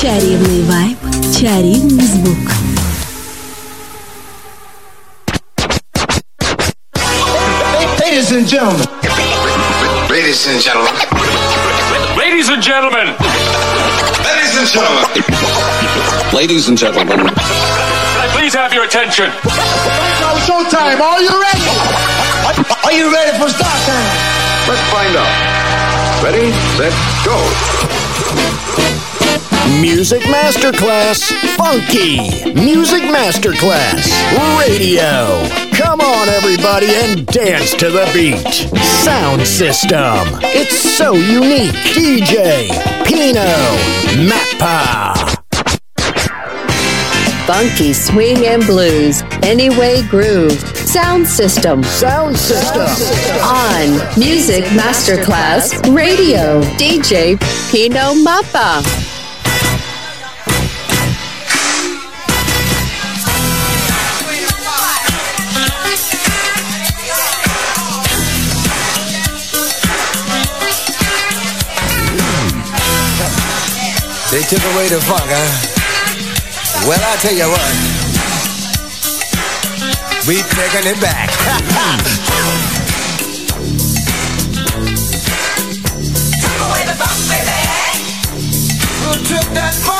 Чарівний вайб, чарівний звук. Ladies and gentlemen. Ladies and gentlemen. Ladies and gentlemen. Ladies and gentlemen. Ladies and gentlemen. Can I please have your attention? Now showtime. Are you ready? Are you ready for start time? Let's find out. Ready, set, go. Music Masterclass Funky. Music Masterclass Radio. Come on, everybody, and dance to the beat. Sound system. It's so unique. DJ Pino Mappa. Funky swing and blues. Anyway, groove. Sound system. Sound system. On Music Masterclass Radio. DJ Pino Mappa. They took away the funk, huh? Well, I tell you what. We taking it back. Took away the funk, baby. Who took that funk?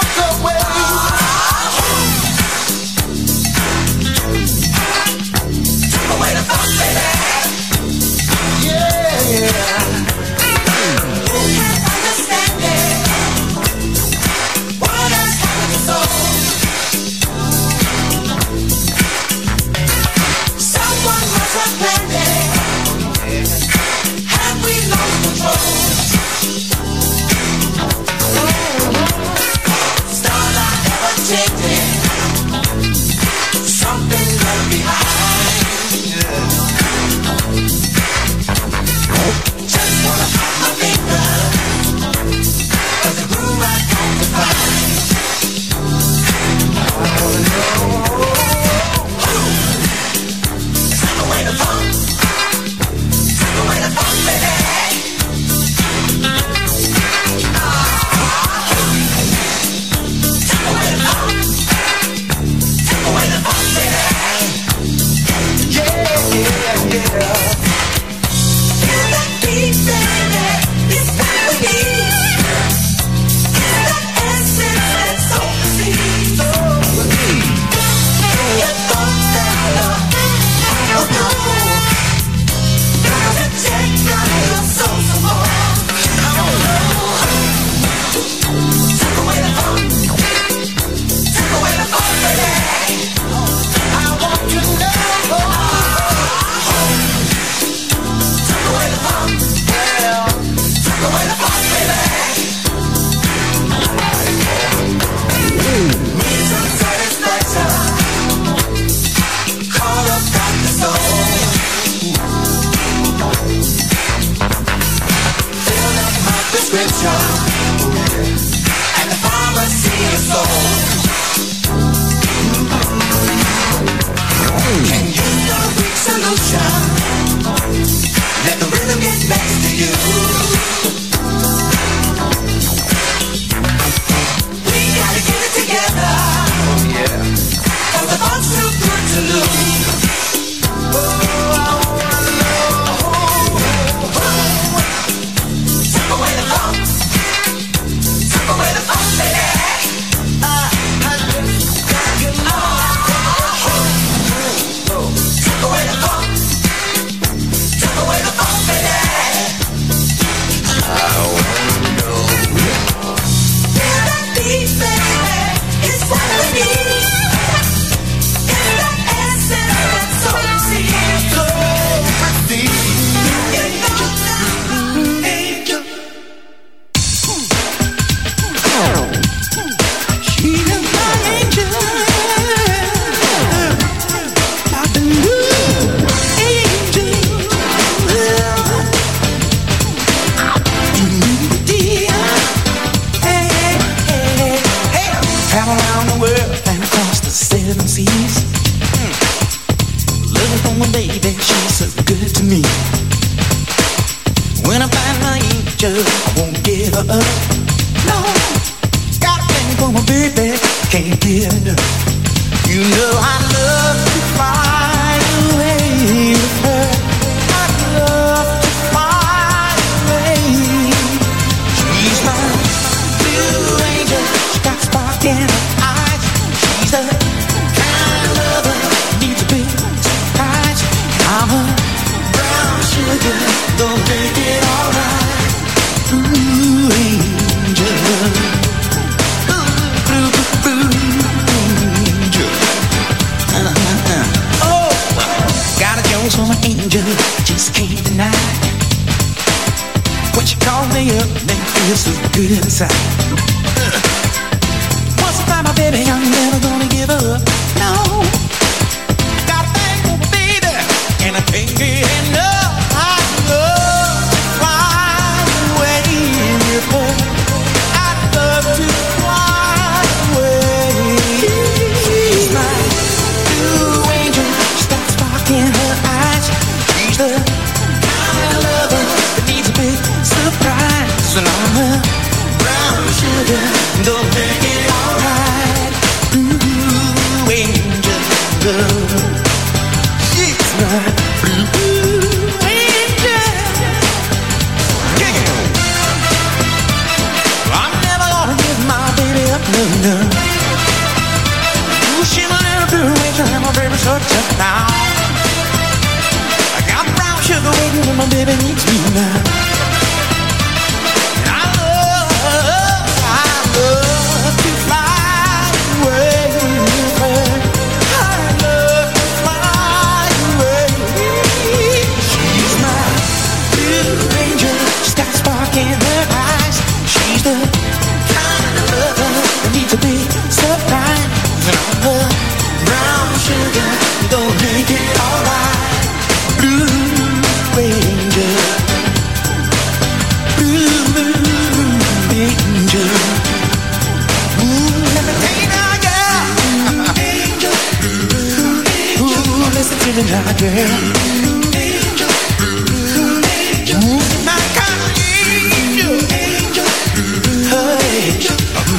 feels so good inside.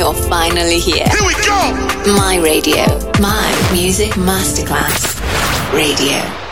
You're finally here. Here we go! My radio. My music masterclass. Radio.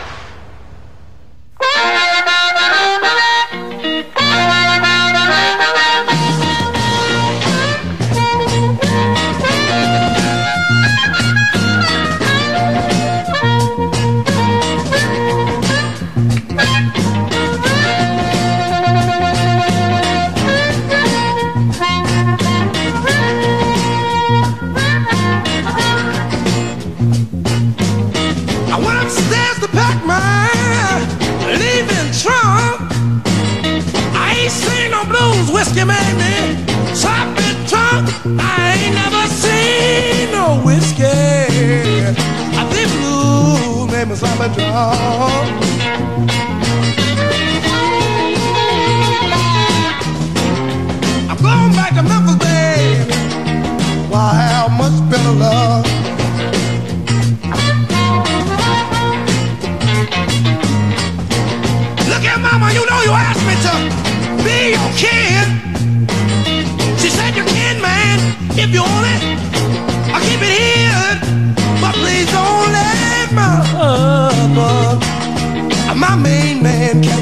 summer draw. I'm going back to Memphis, baby. Why, how much better love?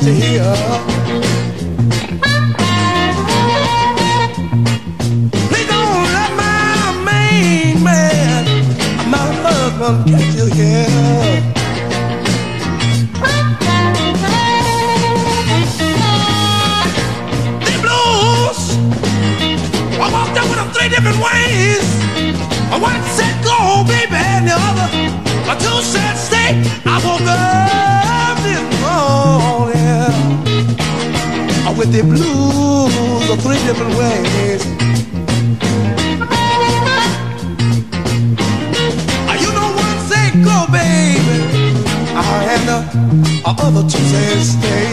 right here. you here. The blues, I walked out three different ways. One said go, baby, and the other, two said stay. I woke up this morning well with the blues of three different ways. You know one say go, baby, and the uh, other two say stay.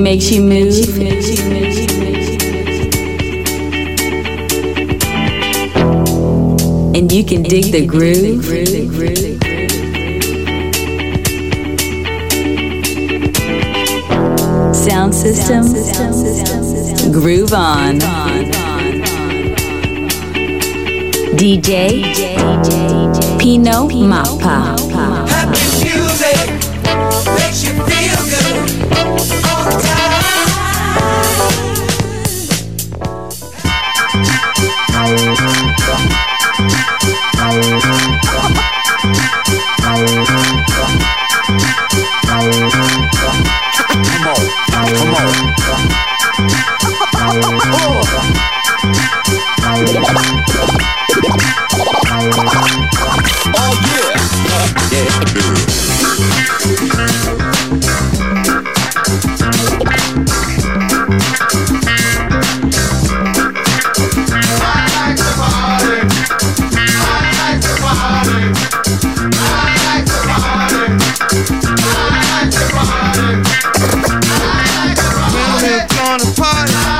makes you move. And you can dig the groove. Sound system, groove on. DJ Pino Mappa. on the party.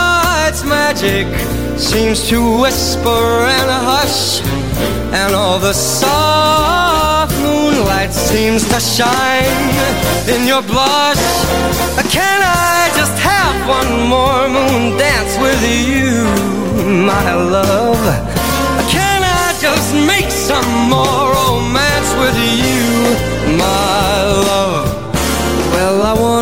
night's magic seems to whisper and hush. And all the soft moonlight seems to shine in your blush. Can I just have one more moon dance with you, my love? Can I just make some more romance with you,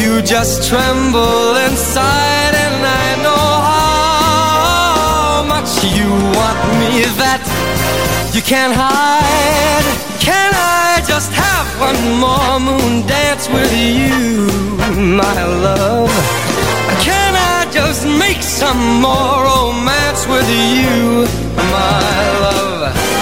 you just tremble inside, and I know how much you want me that you can't hide. Can I just have one more moon dance with you, my love? Can I just make some more romance with you, my love?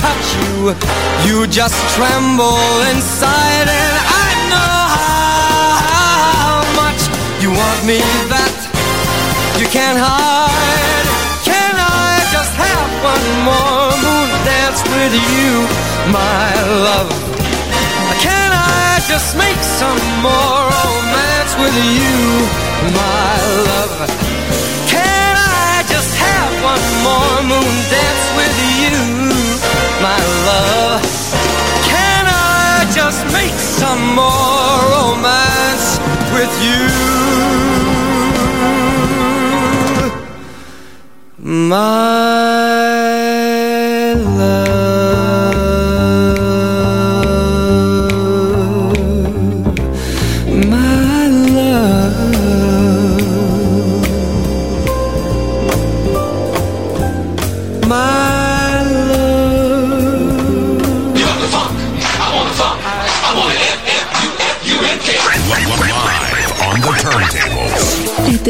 touch you, you just tremble inside, and I know how much you want me that you can't hide. Can I just have one more moon dance with you, my love? Can I just make some more romance with you, my love? Can I just have one more moon dance my love? Can I just make some more romance with you, my love?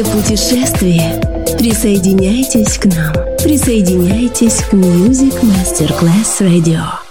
Это путешествие. Присоединяйтесь к нам. Присоединяйтесь к Music Masterclass Radio.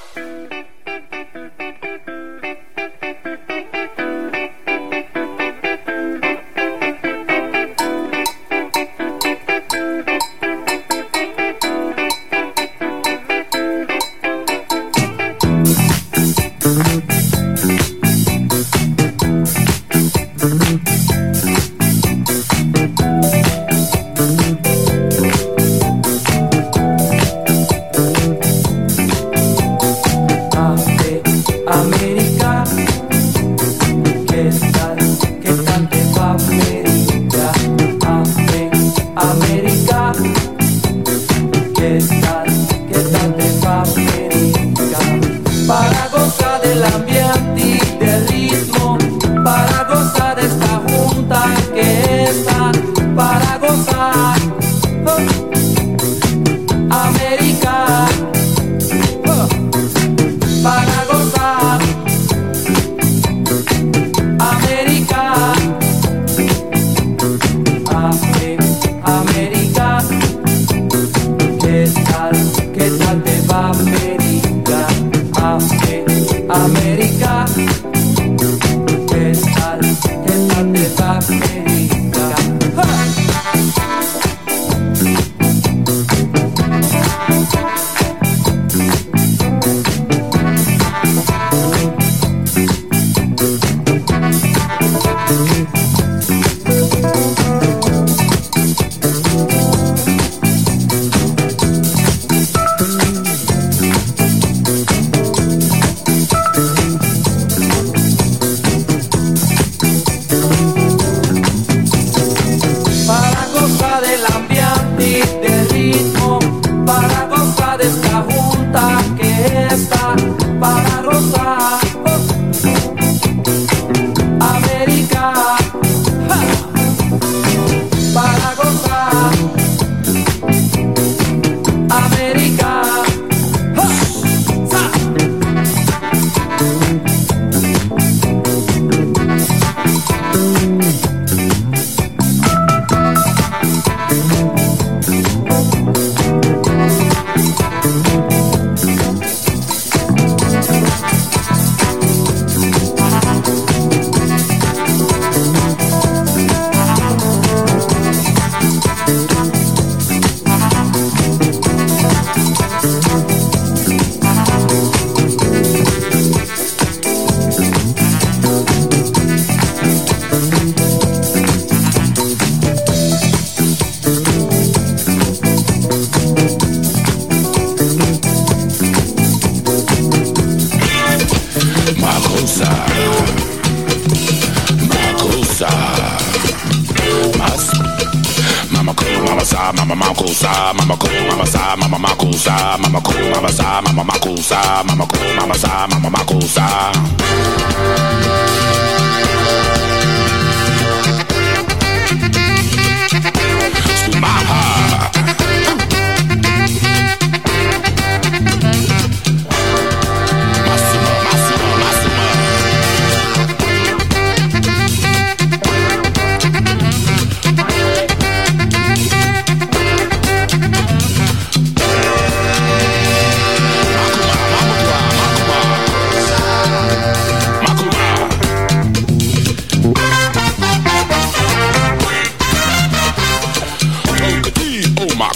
far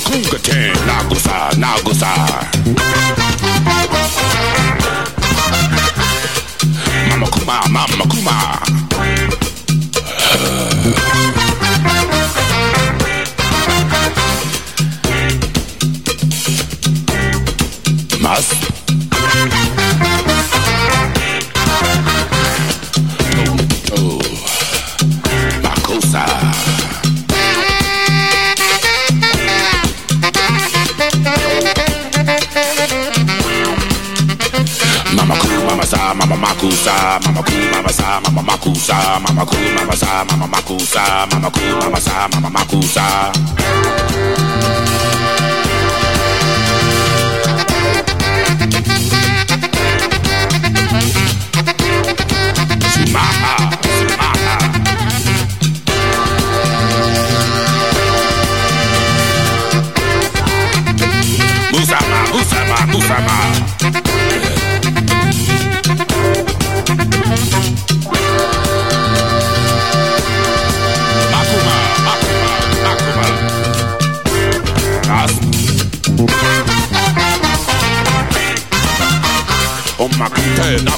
Oh my kunga nagusa, nagusa. Mama kuma, mama kuma. Makusa, mama cool, mama sa, mama makusa, mama cool, mama sa, mama makusa.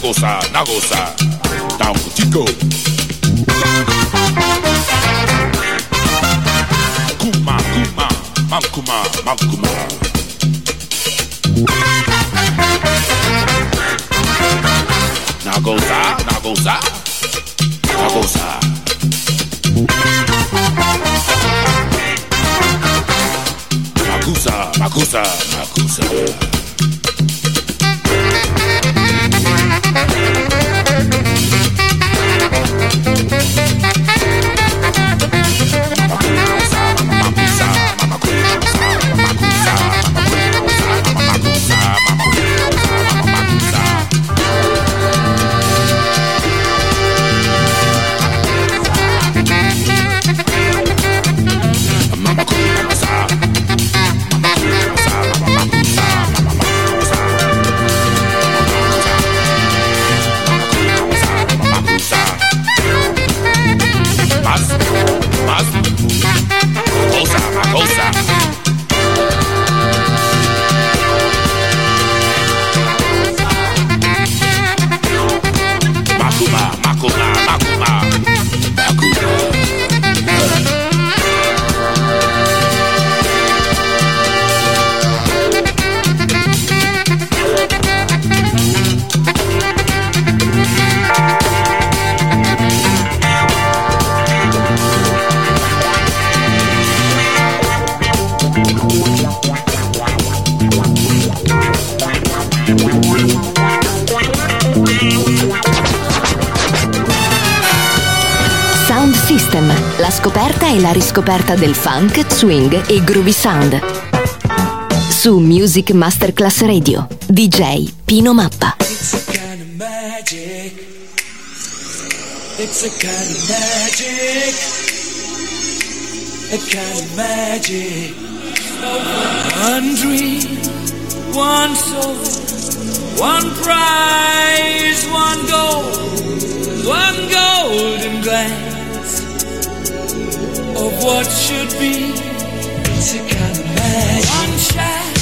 Nagosa, nagosa. Down chico. Kuma, kuma, makuma, makuma. Nagosa, nagosa, nagosa. Makusa, makusa, makusa. Funk, swing e groovy sound. Su Music Masterclass Radio, DJ Pino Mappa. It's a kind of magic. It's a kind of magic. A kind of magic. One dream, one soul, one prize, one goal, one golden what should be. It's a kind of magic. One shaft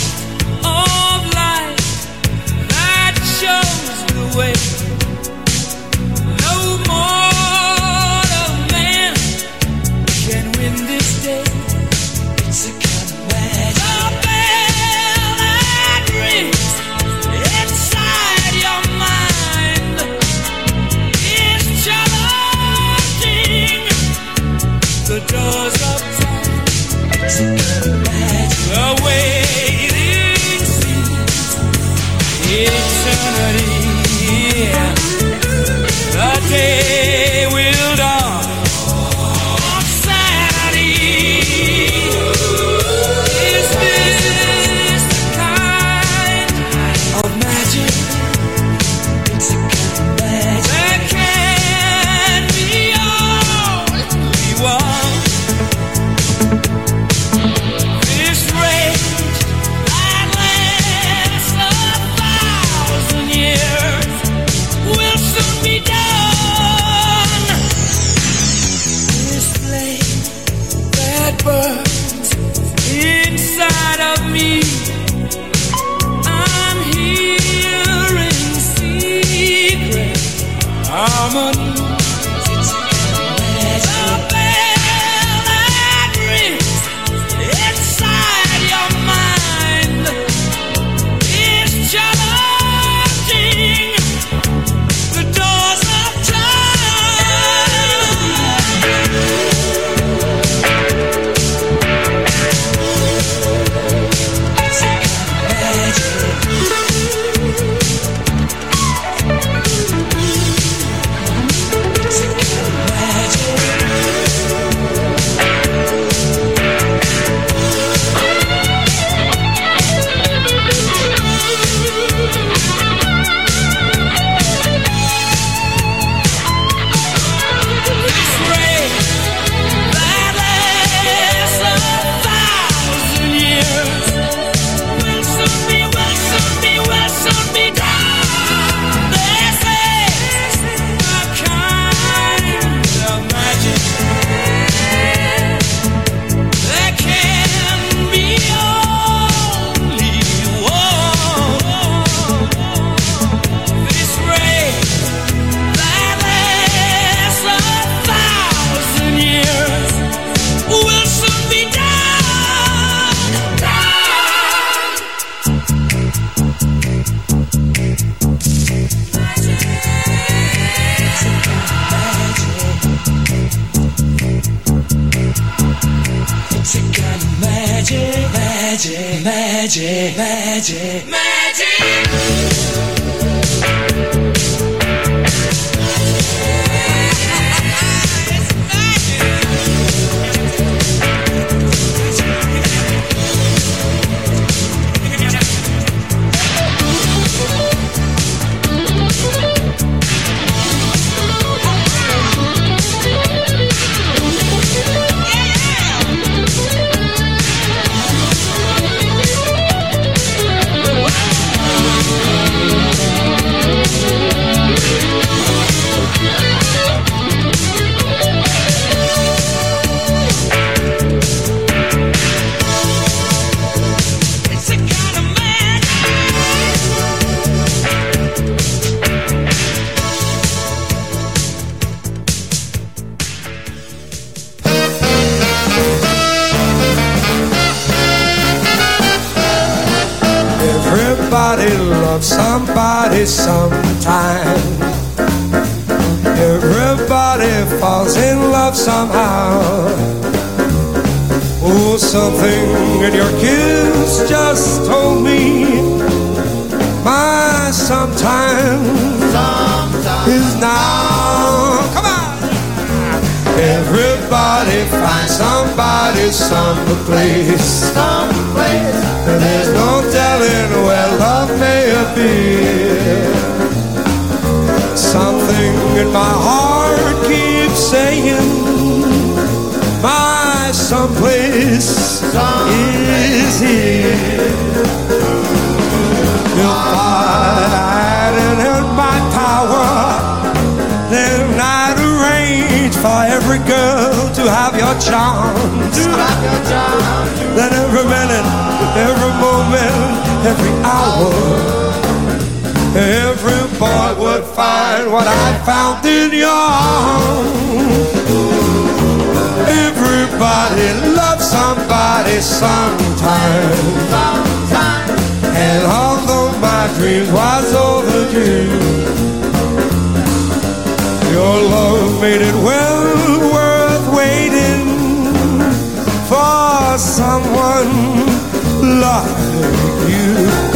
that every minute, every moment, every hour, every boy would find what I found in your arms. Everybody loves somebody sometimes. And although my dreams was overdue, your love made it well worth someone like you.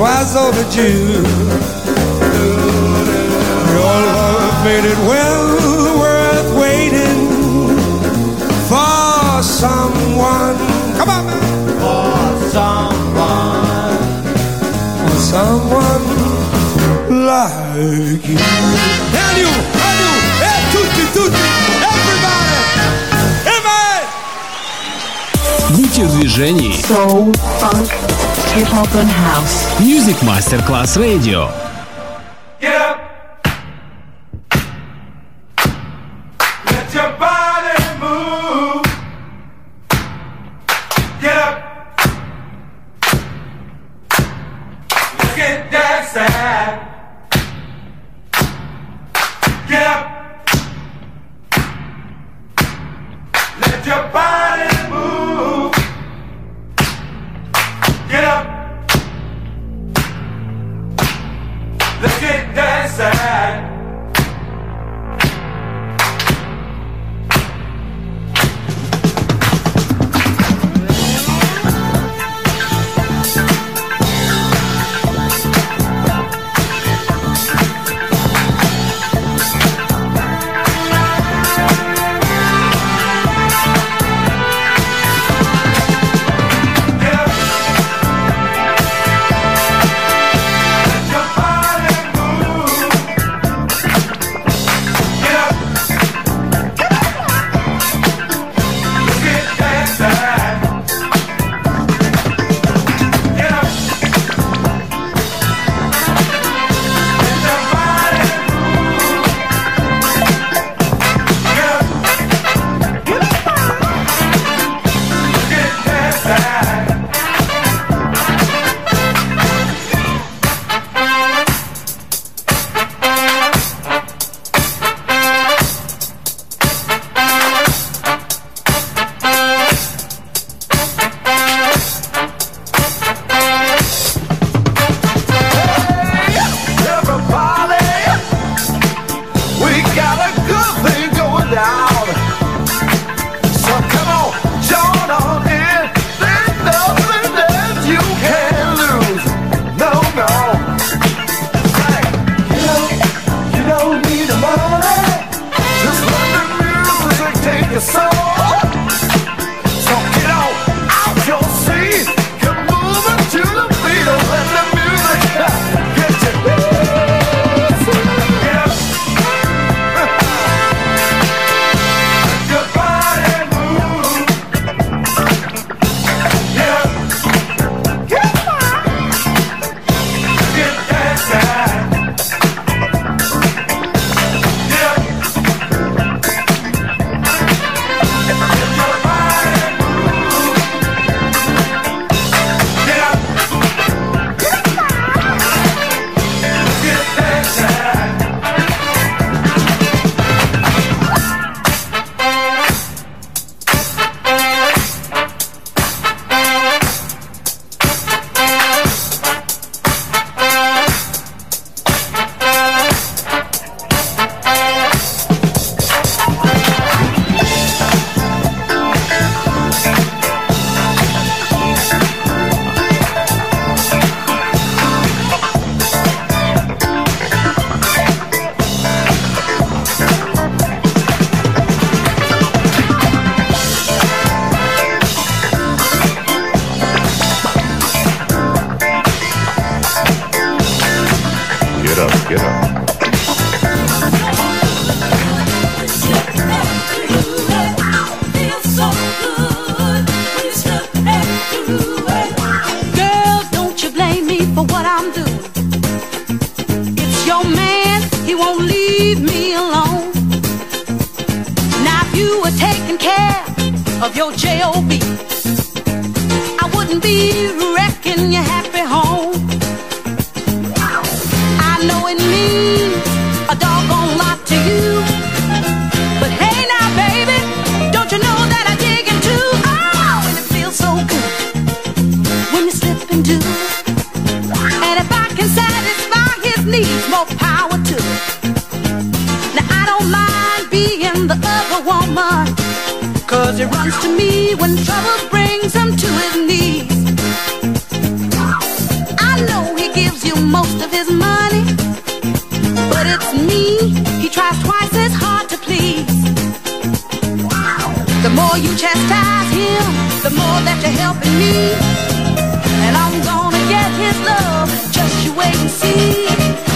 twas overdue. Your love made it well worth waiting for someone. Come on. For someone. For someone like you. And you, and you, and tutti, tutti, everybody, everybody. Будьте в движении. So fun. Hip Hop and House. Music Masterclass Radio. it runs to me when trouble brings him to his knees. I know he gives you most of his money, but it's me he tries twice as hard to please. The more you chastise him, the more that you're helping me. And I'm gonna get his love, just you wait and see.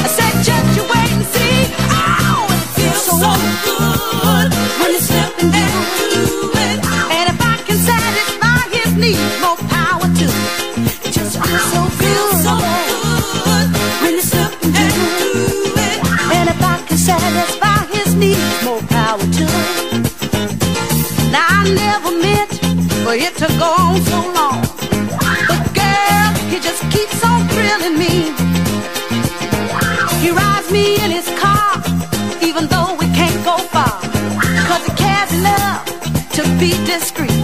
satisfy his needs, more power to him. Now I never meant for it to go on so long, but girl, he just keeps on thrilling me. He rides me in his car, even though we can't go far, cause he cares enough to be discreet.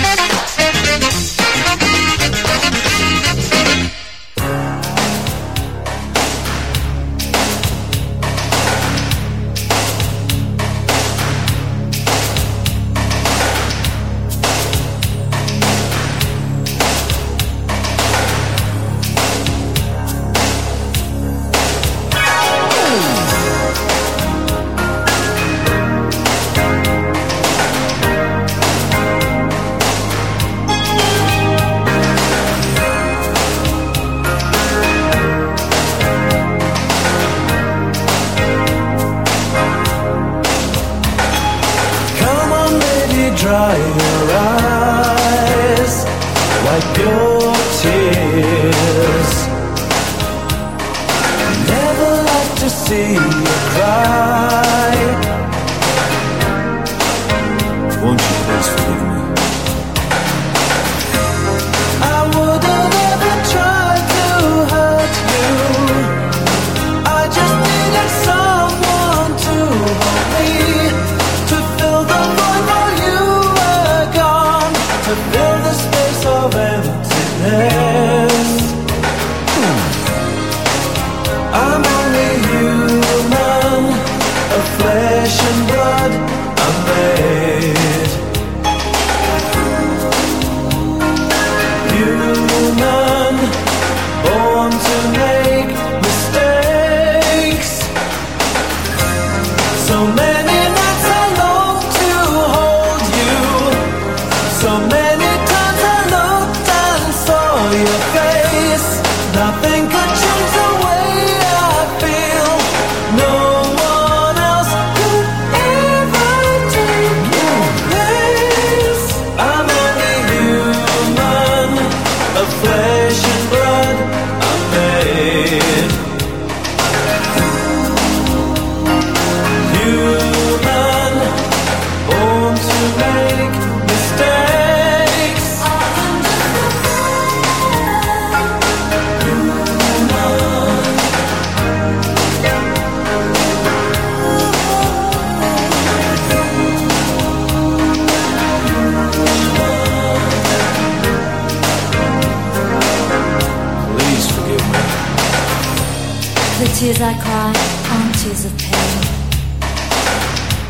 Tears I cry aren't tears of pain.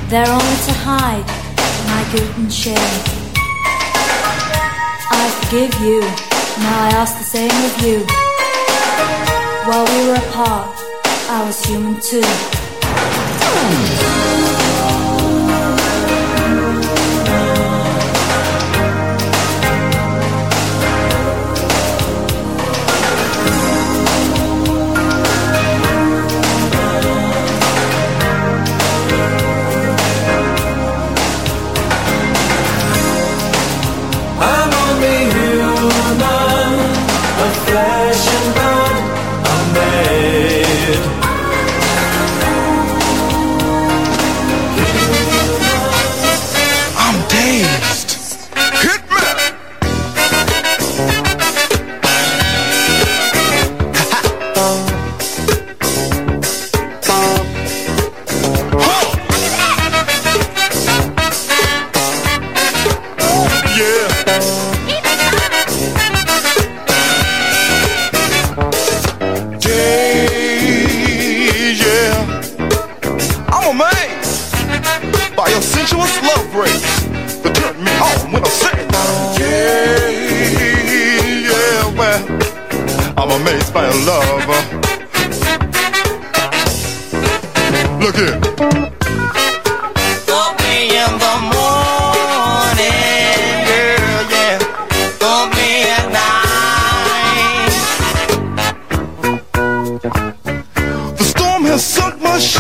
They're only to hide my guilt and shame. I forgive you, now I ask the same of you. While we were apart, I was human too.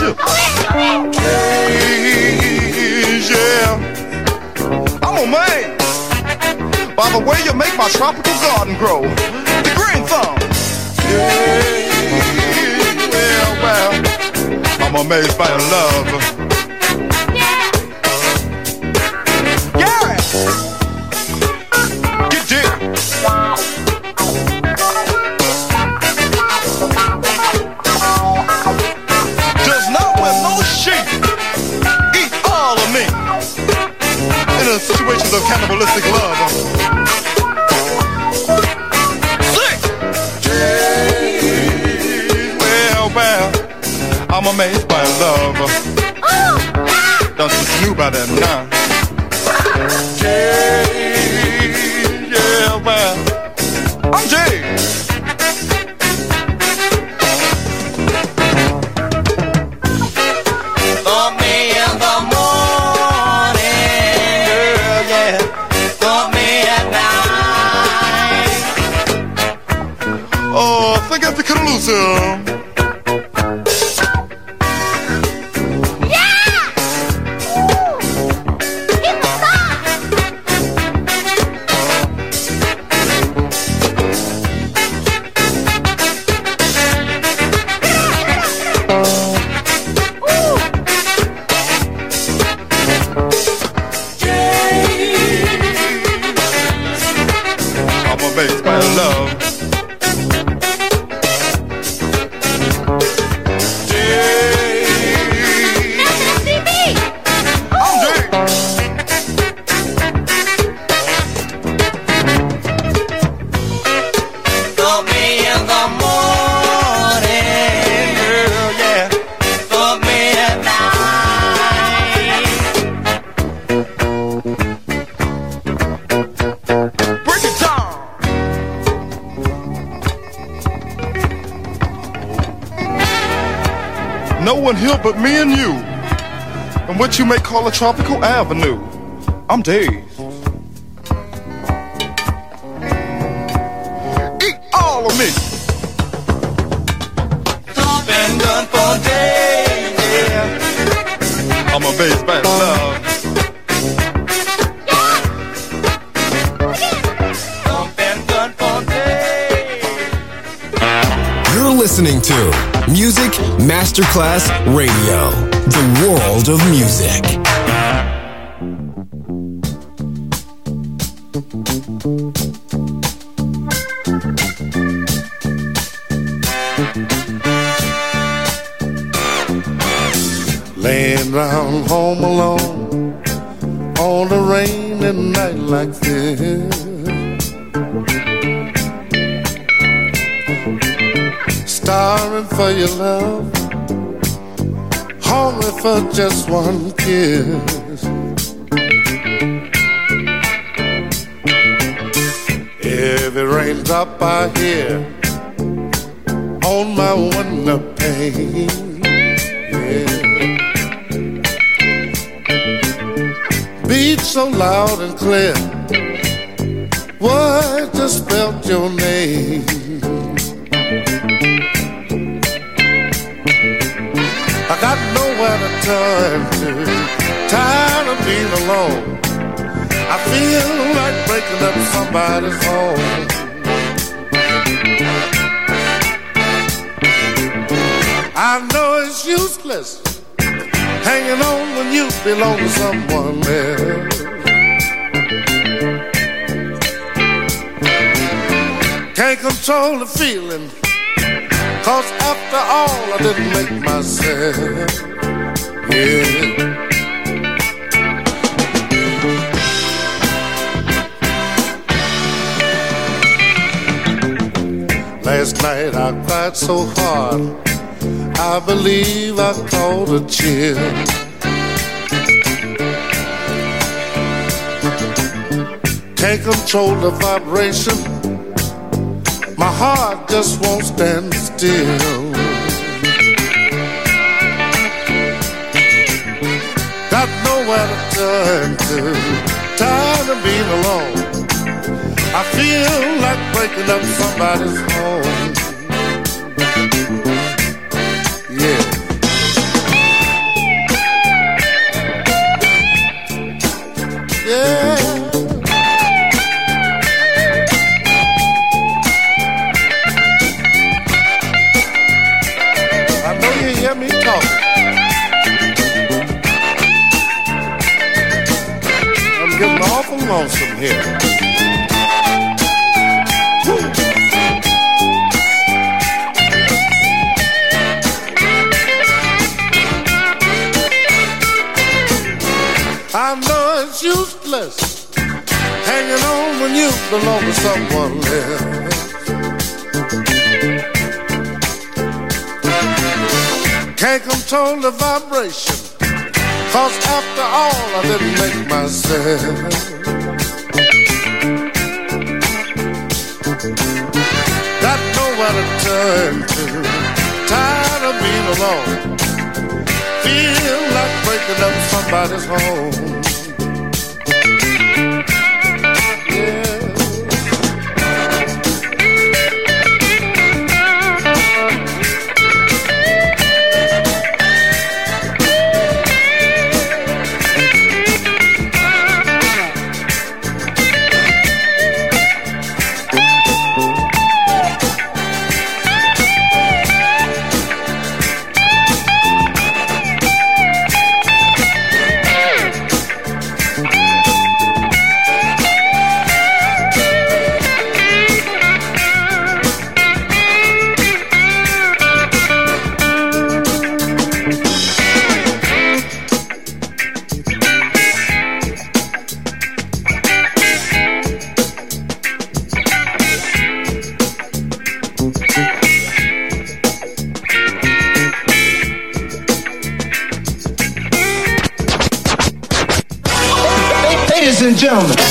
Hey, yeah. Oh, I'm amazed by the way you make my tropical garden grow. The green thumb. Yeah, well, well. I'm amazed by your love. Don't you knew you may call a tropical avenue. I'm dazed. Masterclass Radio, the world of music. Laying round home alone on a rainy night like this. Stars yearning for your love, for just one kiss. Every raindrop I hear on my window pane, yeah. beats so loud and clear. What just spelled your name? I got nowhere to turn to, tired of being alone. I feel like breaking up somebody's home. I know it's useless hanging on when you belong to someone else. Can't control the feeling, cause after all I didn't make myself. Last night I cried so hard, I believe I caught a chill. Can't control the vibration, my heart just won't stand still. Nowhere to to, tired of being alone. I feel like breaking up somebody's home. It's hanging on when you belong to someone else. Can't control the vibration, cause after all I didn't make myself. Got nowhere to turn to, tired of being alone. Feel like breaking up somebody's home.